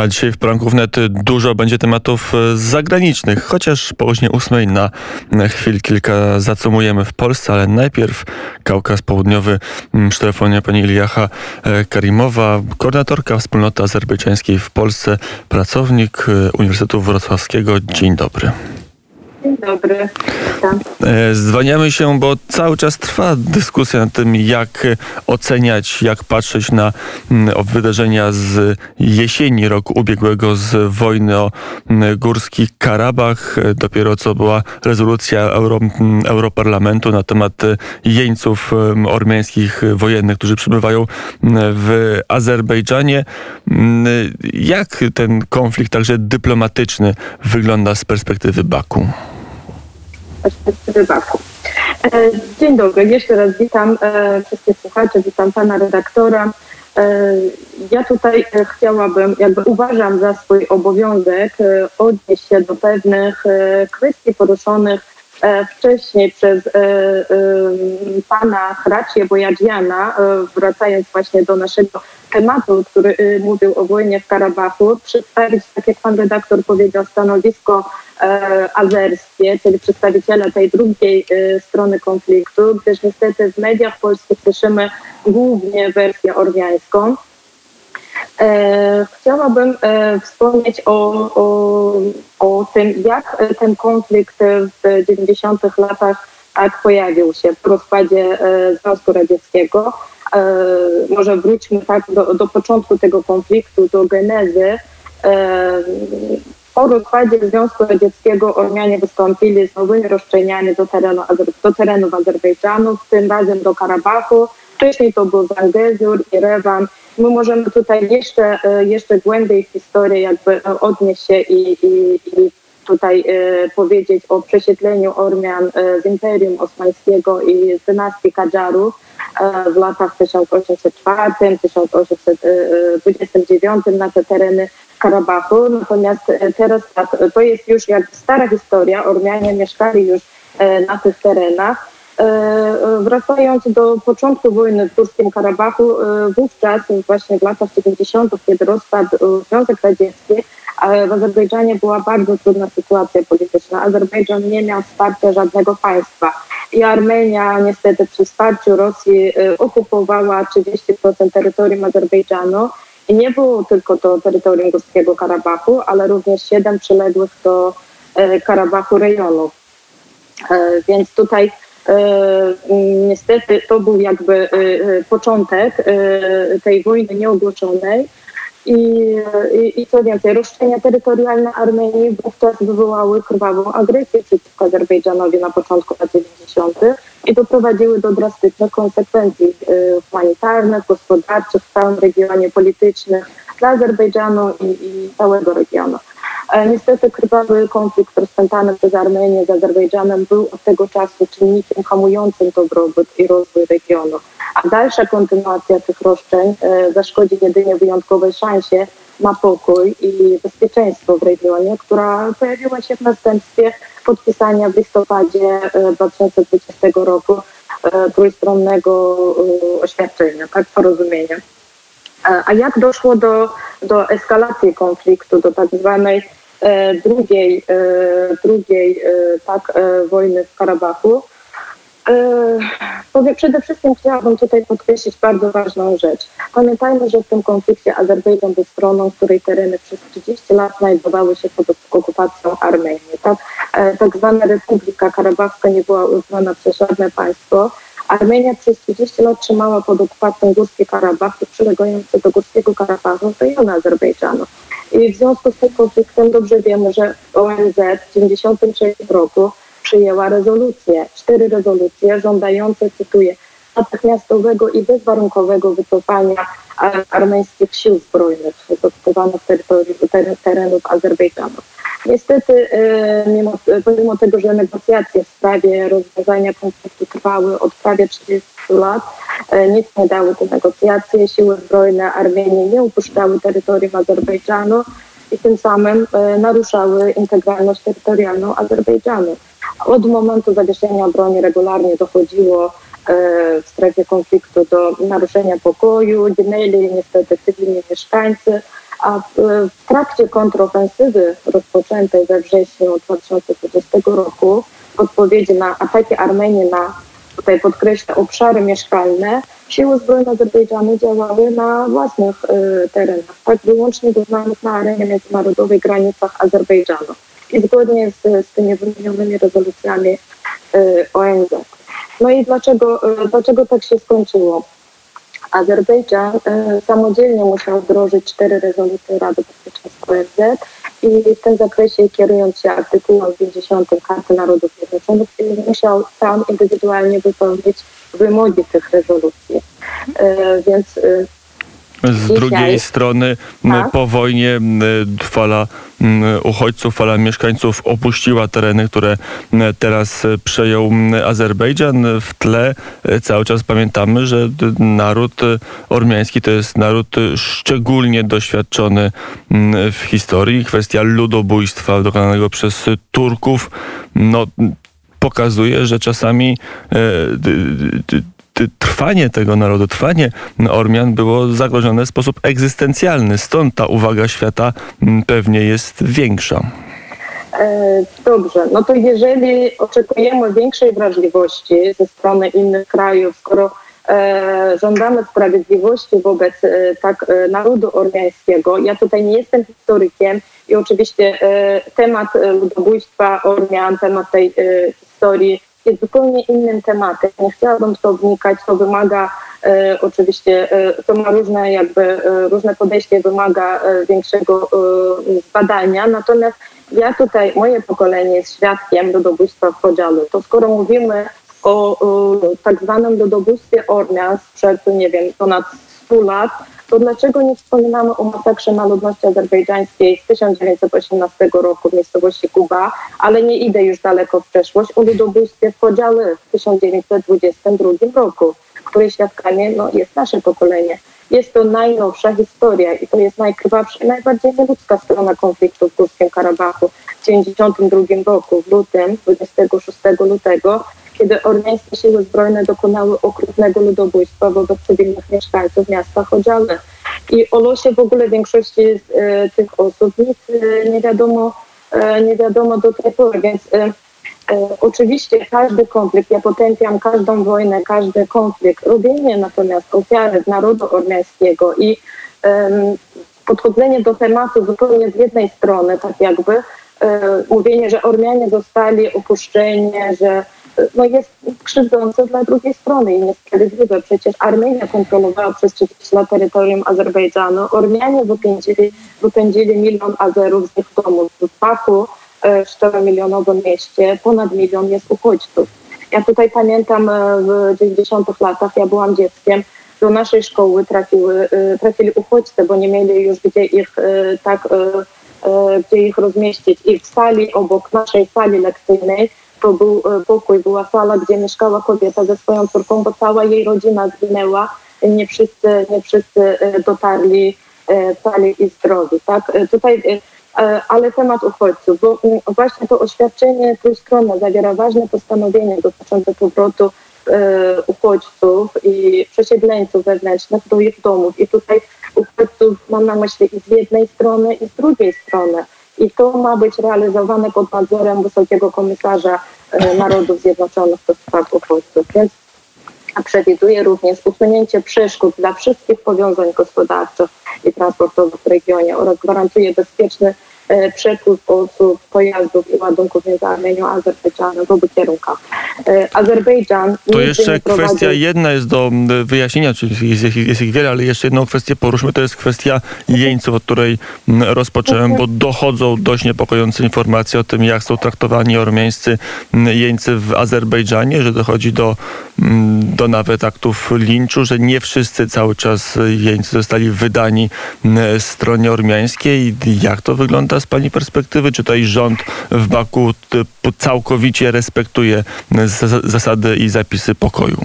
A dzisiaj w poranku wnet dużo będzie tematów e, zagranicznych, chociaż po godzinie na chwil kilka zacumujemy w Polsce, ale najpierw Kaukaz Południowy mm, przy telefonie pani Iliacha e, Karimowa, koordynatorka wspólnoty azerbejdżańskiej w Polsce, pracownik e, Uniwersytetu Wrocławskiego. Dzień dobry. Dzień dobry. Witam. E, się, bo cały czas trwa dyskusja nad tym, jak oceniać, jak patrzeć na mm, wydarzenia z jesieni roku ubiegłego, z wojny o mm, Górski Karabach. E, Dopiero co była rezolucja Euro, mm, Europarlamentu na temat e, jeńców ormiańskich wojennych, którzy przebywają mm, w Azerbejdżanie. Jak ten konflikt, także dyplomatyczny, wygląda z perspektywy Baku? Perspektywy Baku. E, Dzień dobry, jeszcze raz witam e, wszystkich słuchaczy, witam pana redaktora. E, Ja tutaj chciałabym, jakby uważam za swój obowiązek odnieść się do pewnych kwestii poruszonych wcześniej przez pana Hracie Bojadziana, wracając właśnie do naszego tematu, który e, mówił o wojnie w Karabachu, przedstawić, tak jak pan redaktor powiedział, stanowisko e, azerskie, czyli przedstawiciela tej drugiej e, strony konfliktu, gdyż niestety w mediach polskich słyszymy głównie wersję ormiańską. E, chciałabym e, wspomnieć o, o, o tym, jak ten konflikt w 90 latach tak pojawił się po rozpadzie Związku Radzieckiego. E, może wróćmy tak do, do początku tego konfliktu, do genezy. E, po rozpadzie Związku Radzieckiego Ormianie wystąpili z nowymi roszczeniami do, terenu, do terenów Azerbejdżanu, tym razem do Karabachu. Wcześniej to był Zangezur i Rewan. My możemy tutaj jeszcze, e, jeszcze głębiej w historię jakby odnieść się i, i, i tutaj e, powiedzieć o przesiedleniu Ormian e, z Imperium Osmańskiego i z dynastii Kadżarów e, w latach 1804-1829 na te tereny Karabachu. Natomiast e, teraz tak, to jest już jak stara historia. Ormianie mieszkali już e, na tych terenach. E, e, Wracając do początku wojny w Górskim Karabachu, e, wówczas właśnie w latach 70., kiedy rozpadł e, Związek Radziecki, a w Azerbejdżanie była bardzo trudna sytuacja polityczna. Azerbejdżan nie miał wsparcia żadnego państwa. I Armenia niestety przy wsparciu Rosji e, okupowała 30% terytorium Azerbejdżanu. I nie było tylko to terytorium Górskiego Karabachu, ale również siedem przyległych do e, Karabachu rejonów. E, Więc tutaj e, m, niestety to był jakby początek tej wojny nieogłoszonej. I, i, I co więcej, roszczenia terytorialne Armenii wówczas wywołały krwawą agresję przeciwko Azerbejdżanowi na początku lat 90. i doprowadziły do drastycznych konsekwencji e, humanitarnych, gospodarczych w całym regionie politycznych dla Azerbejdżanu i, i całego regionu. E, Niestety krwawy konflikt rozpętany przez Armenię z Azerbejdżanem był od tego czasu czynnikiem hamującym dobrobyt i rozwój regionu. A dalsza kontynuacja tych roszczeń e, zaszkodzi jedynie wyjątkowej szansie na pokój i bezpieczeństwo w regionie, która pojawiła się w następstwie podpisania w listopadzie e, 2020 roku e, trójstronnego e, oświadczenia, tak, porozumienia. E, A jak doszło do, do eskalacji konfliktu, do tak zwanej e, drugiej, e, drugiej e, tak, e, wojny w Karabachu? E, powiem, przede wszystkim chciałabym tutaj podkreślić bardzo ważną rzecz. Pamiętajmy, że w tym konflikcie Azerbejdżan był stroną, której tereny przez 30 lat znajdowały się pod okupacją Armenii. Tak, e, tak zwana Republika Karabachska nie była uznana przez żadne państwo. Armenia przez 30 lat trzymała pod okupacją Górski Karabach i przylegające do Górskiego Karabachu rejony Azerbejdżanu. I w związku z tym konfliktem dobrze wiemy, że ONZ w 1993 roku przyjęła rezolucję, cztery rezolucje żądające, cytuję, natychmiastowego i bezwarunkowego wycofania ar- armeńskich sił zbrojnych z teren, terenów Azerbejdżanu. Niestety, e, mimo, pomimo tego, że negocjacje w sprawie rozwiązania konfliktu trwały od prawie 30 lat, e, nic nie dały te negocjacje. Siły zbrojne Armenii nie upuszczały terytorium Azerbejdżanu i tym samym e, naruszały integralność terytorialną Azerbejdżanu. Od momentu zawieszenia broni regularnie dochodziło e, w strefie konfliktu do naruszenia pokoju, ginęli niestety cywilni mieszkańcy, a w, trakcie kontrofensywy rozpoczętej we wrześniu 2020 roku w odpowiedzi na ataki Armenii na, tutaj podkreślę, obszary mieszkalne, siły zbrojne Azerbejdżanu działały na własnych y, terenach, tak wyłącznie doznanych na arenie międzynarodowej granicach Azerbejdżanu i zgodnie z, z tymi wymienionymi rezolucjami y, ONZ. No i dlaczego, y, dlaczego tak się skończyło? Azerbejdżan e, samodzielnie musiał wdrożyć cztery rezolucje Rady Bezpieczeństwa ONZ i w tym zakresie kierując się artykułem 50 Karty Narodów Zjednoczonych musiał sam indywidualnie wypełnić wymogi tych rezolucji. E, więc e, z Dzisiaj- drugiej strony Tak. po wojnie fala uchodźców, fala mieszkańców opuściła tereny, które teraz e, przejął Azerbejdżan. W tle e, cały czas pamiętamy, że naród e, ormiański to jest naród szczególnie doświadczony w historii. Kwestia ludobójstwa dokonanego przez Turków no, pokazuje, że czasami trwanie tego narodu, trwanie Ormian było zagrożone w sposób egzystencjalny. Stąd ta uwaga świata m, pewnie jest większa. E, Dobrze, no to jeżeli oczekujemy większej wrażliwości ze strony innych krajów, skoro e, żądamy sprawiedliwości wobec e, tak e, narodu ormiańskiego, ja tutaj nie jestem historykiem i oczywiście e, temat e, ludobójstwa Ormian, temat tej historii jest zupełnie innym tematem. Nie chciałabym to wnikać, to wymaga e, oczywiście, e, to ma różne jakby, e, różne podejście, wymaga e, większego e, zbadania, natomiast ja tutaj, moje pokolenie jest świadkiem ludobójstwa w Chodzialu. To skoro mówimy o, o tak zwanym ludobójstwie Ormian sprzed, nie wiem, ponad 100 lat, to dlaczego nie wspominamy o masakrze na ludności azerbejdżańskiej z 1918 roku w miejscowości Kuba, ale nie idę już daleko w przeszłość, o ludobójstwie w Chodziały w 1922 roku, której świadkami no, jest nasze pokolenie. Jest to najnowsza historia i to jest najkrwawsza i najbardziej nieludzka strona konfliktu w Górskim Karabachu. W 1992 roku, w lutym, 26 lutego, kiedy ormiańskie siły zbrojne dokonały okrutnego ludobójstwa wobec cywilnych mieszkańców miasta Chodziale. I o losie w ogóle większości z e, tych osób nic e, nie wiadomo, e, nie wiadomo do tej pory, więc e, e, oczywiście każdy konflikt, ja potępiam każdą wojnę, każdy konflikt. Robienie natomiast ofiary narodu ormiańskiego i podchodzenie do tematu zupełnie z jednej strony, tak jakby e, mówienie, że Ormianie zostali opuszczeni, że no jest krzywdzące dla drugiej strony i niesprawiedliwe. Przecież Armenia kontrolowała przez 30 lat terytorium Azerbejdżanu. Ormianie wypędzili, wypędzili milion Azerów z ich domów. W Baku, e, 4-milionowym mieście, ponad milion jest uchodźców. Ja tutaj pamiętam e, w 90 latach, ja byłam dzieckiem, do naszej szkoły trafiły, e, trafili uchodźcy, bo nie mieli już gdzie ich tak, gdzie ich rozmieścić. I w sali obok naszej sali lekcyjnej to był e, pokój, była sala, gdzie mieszkała kobieta ze swoją córką, bo cała jej rodzina zginęła. Nie wszyscy, nie wszyscy e, dotarli e, cali i zdrowi. Tak? E, Tutaj e, e, ale temat uchodźców, bo mm, właśnie to oświadczenie trójstronne zawiera ważne postanowienie dotyczące powrotu e, uchodźców i przesiedleńców wewnętrznych do ich domów. I tutaj uchodźców mam na myśli i z jednej strony, i z drugiej strony. I to ma być realizowane pod nadzorem Wysokiego Komisarza e, Narodów Zjednoczonych do spraw uchodźców. Więc przewiduje również usunięcie przeszkód dla wszystkich powiązań gospodarczych i transportowych w regionie oraz gwarantuje bezpieczny e, przepływ osób, pojazdów i ładunków między Armenią a Azerbejdżanem w obu kierunkach. E, Azerbejdżan To jeszcze kwestia jedna jest do wyjaśnienia, czyli jest, jest, jest ich wiele, ale jeszcze jedną kwestię poruszmy, to jest kwestia jeńców, od której rozpocząłem, bo dochodzą dość niepokojące informacje o tym, jak są traktowani ormiańscy jeńcy w Azerbejdżanie, że dochodzi do, do nawet aktów linczu, że nie wszyscy cały czas jeńcy zostali wydani stronie ormiańskiej. Jak to wygląda z Pani perspektywy? Czy tutaj rząd w Baku całkowicie respektuje zas- zasady i zapisy pokoju?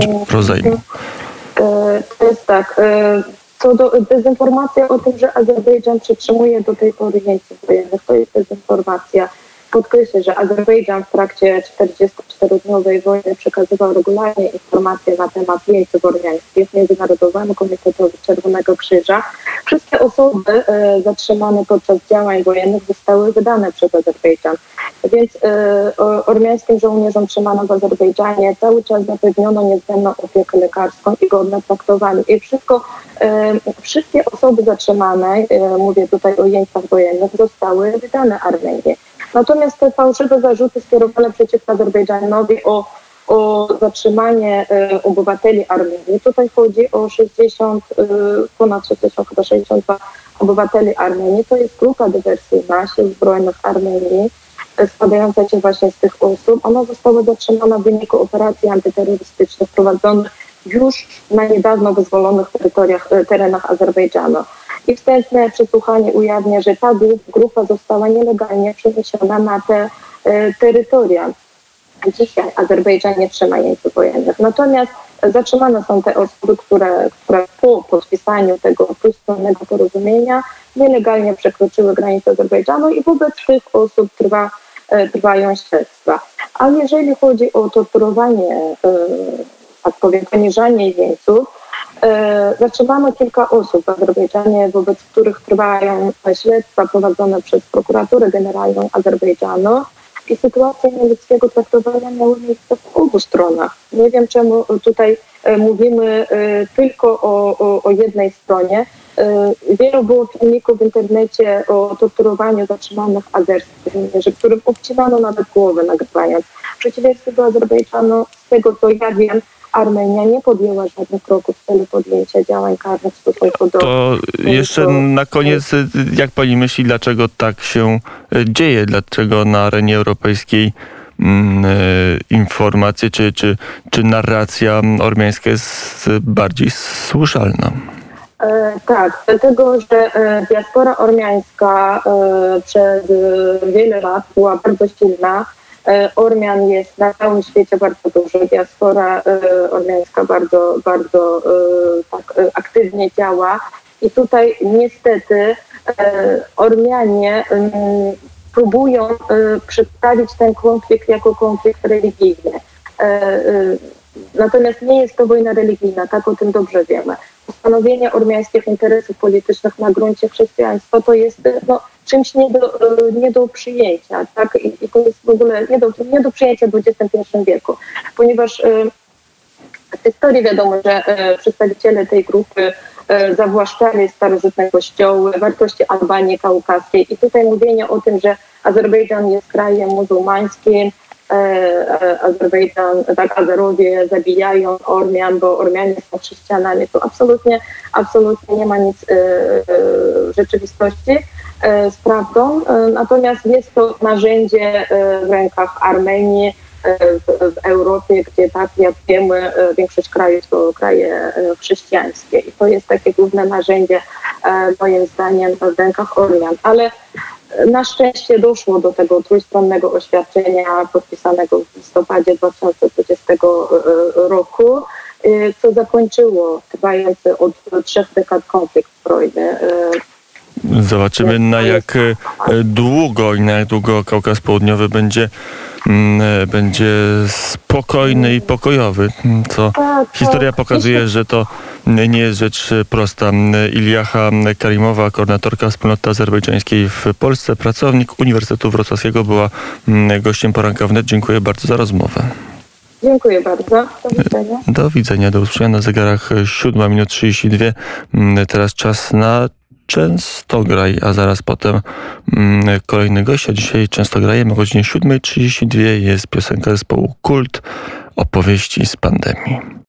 Czy rozejmu? E, To jest tak. e, Co do dezinformacja o tym, że Azerbejdżan przytrzymuje do tej pory jeńców wojennych, to jest dezinformacja. Podkreślić, że Azerbejdżan w trakcie 44-dniowej wojny przekazywał regularnie informacje na temat jeńców ormiańskich Międzynarodowemu Komitetowi Czerwonego Krzyża. Wszystkie osoby e, zatrzymane podczas działań wojennych zostały wydane przez Azerbejdżan. Więc e, ormiańskim żołnierzom trzymanym w Azerbejdżanie cały czas zapewniono niezbędną opiekę lekarską i godne traktowanie. I wszystko, e, wszystkie osoby zatrzymane, mówię tutaj o jeńcach wojennych, zostały wydane Armenii. Natomiast te fałszywe zarzuty skierowane przeciwko Azerbejdżanowi o, o zatrzymanie e, obywateli Armenii, tutaj chodzi o 60, e, ponad 60, chyba 62 obywateli Armenii. To jest grupa dywersyjna sił zbrojnych Armenii, e, składająca się właśnie z tych osób. Ona została zatrzymana w wyniku operacji antyterrorystycznych prowadzonych już na niedawno wyzwolonych terytoriach, terenach Azerbejdżanu. I wstępne przesłuchanie ujawnia, że ta grupa została nielegalnie przeniesiona na te e, terytoria. Dzisiaj Azerbejdżan nie trzyma jeńców wojennych. Natomiast zatrzymane są te osoby, które, które po podpisaniu tego trójstronnego porozumienia nielegalnie przekroczyły granicę Azerbejdżanu i wobec tych osób trwa, e, trwają śledztwa. A jeżeli chodzi o torturowanie, e, tak powiem, poniżanie jeńców, E, zatrzymano kilka osób w Azerbejdżanie, wobec których trwają śledztwa prowadzone przez prokuraturę generalną Azerbejdżanu i sytuacje nieludzkiego traktowania miały miejsce w obu stronach. Nie wiem, czemu tutaj e, mówimy e, tylko o, o, o jednej stronie. Wielu było filmików w internecie o torturowaniu zatrzymanych azerskich żołnierzy, którym obcinano nawet głowę nagrywając. W przeciwieństwie do Azerbejdżanu, z tego co ja wiem, Armenia nie podjęła żadnych kroków w celu podjęcia działań karnych w stosunku do... To jeszcze na koniec, jak pani myśli, dlaczego tak się e, dzieje? Dlaczego na arenie europejskiej mm, e, informacje czy, czy, czy narracja ormiańska jest bardziej słyszalna? E, tak, dlatego, że e, diaspora ormiańska e, przez wiele lat była bardzo silna Ormian jest na całym świecie bardzo dużo, diaspora e, ormiańska bardzo, bardzo e, tak, aktywnie działa i tutaj niestety Ormianie mm, próbują przedstawić ten konflikt jako konflikt religijny. Natomiast nie jest to wojna religijna, tak o tym dobrze wiemy. Ustanowienie ormiańskich interesów politycznych na gruncie chrześcijaństwa to jest no, czymś nie do, nie do przyjęcia. Tak? I, I, to jest w ogóle nie do, nie do przyjęcia w XXI wieku, ponieważ e, w historii wiadomo, że e, przedstawiciele tej grupy e, zawłaszczali starożytne kościoły, wartości Albanii kaukaskiej i tutaj mówienie o tym, że Azerbejdżan jest krajem muzułmańskim, Azerbejdżan, tak, Azerowie zabijają Ormian, bo Ormianie są chrześcijanami, to absolutnie, absolutnie nie ma nic w rzeczywistości. E, z prawdą, e, natomiast jest to narzędzie e, w rękach Armenii, w, w, Europie, gdzie tak jak wiemy, większość krajów to kraje chrześcijańskie i to jest takie główne narzędzie moim zdaniem w rękach Ormian. Ale na szczęście doszło do tego trójstronnego oświadczenia podpisanego w listopadzie 2020 roku, co zakończyło trwający od trzech dekad konflikt zbrojny Zobaczymy na jak e, długo i na jak długo Kaukaz Południowy będzie, mm, e, będzie spokojny i pokojowy, co tak, tak. historia pokazuje, że to nie jest rzecz prosta. Iliacha Karimowa, koordynatorka wspólnoty azerbejdżańskiej w Polsce, pracownik Uniwersytetu Wrocławskiego, była mm, gościem poranka wnet. Dziękuję bardzo za rozmowę. Dziękuję bardzo. Do widzenia. Do widzenia. Do usłyszenia na zegarach 7 minut 32. Teraz czas na często graj, a zaraz potem mm, kolejny gość, a dzisiaj często grajemy o godzinie 7.32 jest piosenka zespołu Kult opowieści z pandemii.